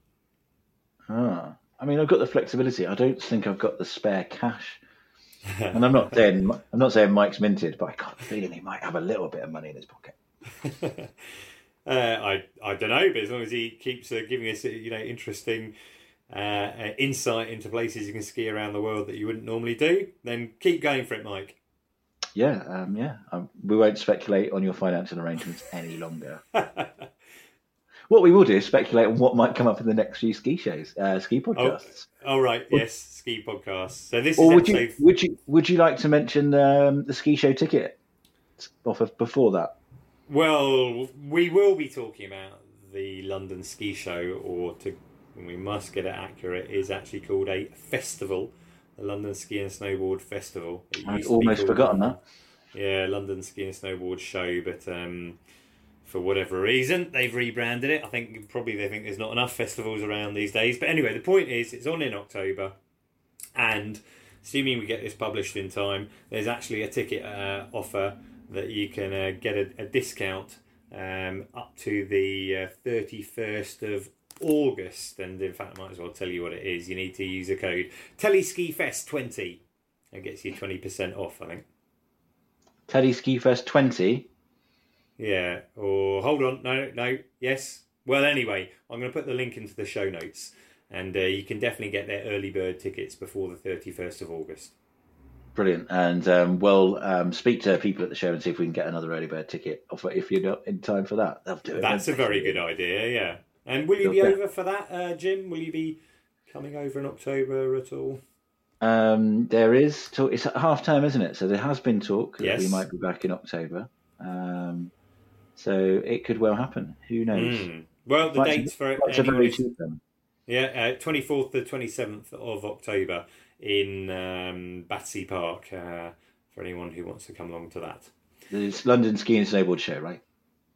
A: Ah, I mean, I've got the flexibility. I don't think I've got the spare cash. and I'm not saying I'm not saying Mike's minted, but I got the feeling he might have a little bit of money in his pocket.
B: Uh, I I don't know, but as long as he keeps uh, giving us you know interesting uh, uh, insight into places you can ski around the world that you wouldn't normally do, then keep going for it, Mike.
A: Yeah, um, yeah. Um, we won't speculate on your financial arrangements any longer. what we will do is speculate on what might come up in the next few ski shows, uh, ski podcasts.
B: Oh, oh right, yes, ski podcasts. So this
A: or
B: is
A: would you would you would you like to mention um, the ski show ticket offer before that?
B: Well, we will be talking about the London Ski Show, or to we must get it accurate, is actually called a festival, the London Ski and Snowboard Festival.
A: I'd almost forgotten that.
B: Yeah, London Ski and Snowboard Show, but um, for whatever reason, they've rebranded it. I think probably they think there's not enough festivals around these days. But anyway, the point is, it's on in October, and assuming we get this published in time, there's actually a ticket uh, offer that you can uh, get a, a discount um, up to the uh, 31st of August. And in fact, I might as well tell you what it is. You need to use a code TellySkiFest20. It gets you 20% off, I think.
A: TellySkiFest20?
B: Yeah. Or hold on. No, no. Yes. Well, anyway, I'm going to put the link into the show notes. And uh, you can definitely get their early bird tickets before the 31st of August.
A: Brilliant. And um, we'll um, speak to people at the show and see if we can get another early bird ticket offer if you're not in time for that. They'll do it.
B: That's a very good idea, yeah. And will you be over for that, uh, Jim? Will you be coming over in October at all?
A: Um, there is talk. It's half term, isn't it? So there has been talk that we might be back in October. Um, so it could well happen. Who knows? Mm.
B: Well, the dates for it. Yeah, twenty uh, fourth to twenty seventh of October in um, Battersea Park uh, for anyone who wants to come along to that.
A: It's London Ski and Snowboard Show, right?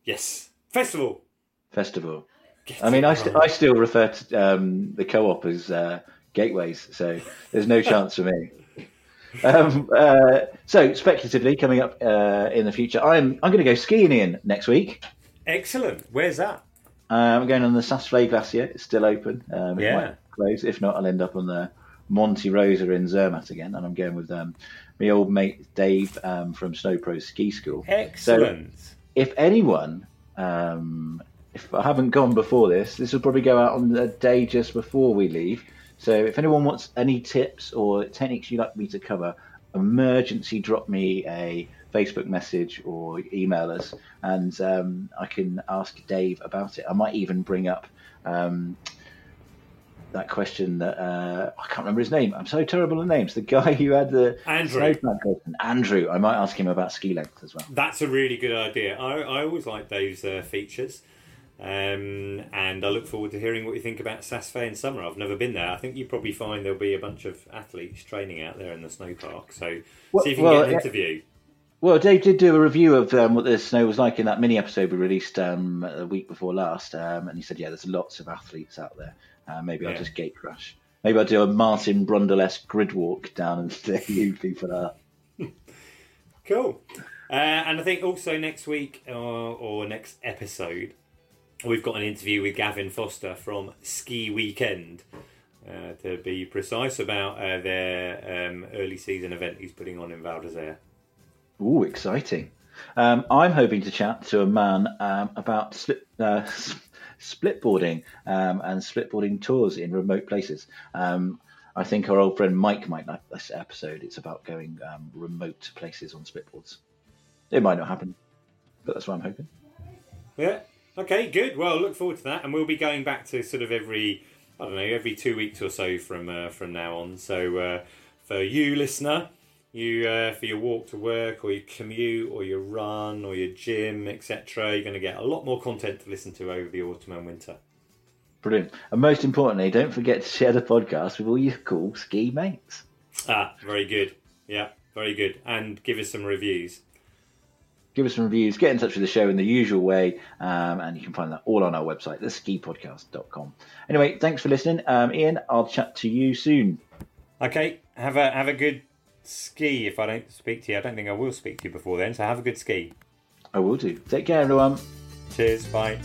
B: Yes, festival.
A: Festival. Get I mean, I, st- I still refer to um, the co-op as uh, gateways, so there's no chance for me. Um, uh, so speculatively, coming up uh, in the future, I'm I'm going to go skiing in next week.
B: Excellent. Where's that?
A: Uh, I'm going on the Saas-Fee Glacier. It's still open. Um, yeah. close. If not, I'll end up on the Monte Rosa in Zermatt again, and I'm going with um, my old mate Dave um, from Snow Pro Ski School.
B: Excellent.
A: So if anyone, um, if I haven't gone before this, this will probably go out on the day just before we leave. So if anyone wants any tips or techniques you'd like me to cover, emergency drop me a Facebook message or email us, and um, I can ask Dave about it. I might even bring up um, that question that uh, I can't remember his name. I'm so terrible at names. The guy who had the
B: Andrew.
A: question. Andrew. I might ask him about ski length as well.
B: That's a really good idea. I, I always like those uh, features. Um, and I look forward to hearing what you think about Saas-Fee in summer. I've never been there. I think you probably find there'll be a bunch of athletes training out there in the snow park. So well, see if you can well, get an interview.
A: Well, Dave did do a review of um, what the snow was like in that mini episode we released um, a week before last, um, and he said, "Yeah, there's lots of athletes out there. Uh, maybe I'll just gate crash. Maybe I'll do a Martin Brundle-esque grid walk down and see who people are."
B: Cool. Uh, and I think also next week or, or next episode, we've got an interview with Gavin Foster from Ski Weekend, uh, to be precise, about uh, their um, early season event he's putting on in Val d'Isere.
A: Ooh, exciting! Um, I'm hoping to chat to a man um, about slip, uh, splitboarding um, and splitboarding tours in remote places. Um, I think our old friend Mike might like this episode. It's about going um, remote places on splitboards. It might not happen, but that's what I'm hoping.
B: Yeah. Okay, good. Well, look forward to that, and we'll be going back to sort of every, I don't know, every two weeks or so from uh, from now on. So uh, for you, listener, you uh, for your walk to work, or your commute, or your run, or your gym, etc., you're going to get a lot more content to listen to over the autumn and winter.
A: Brilliant. And most importantly, don't forget to share the podcast with all your cool ski mates.
B: Ah, very good. Yeah, very good. And give us some reviews.
A: Give us some reviews, get in touch with the show in the usual way, um, and you can find that all on our website, theskipodcast.com. Anyway, thanks for listening. Um, Iain, I'll chat to you soon.
B: Okay, have a have a good ski. If I don't speak to you, I don't think I will speak to you before then. So have a good ski.
A: I will do. Take care, everyone.
B: Cheers. Bye.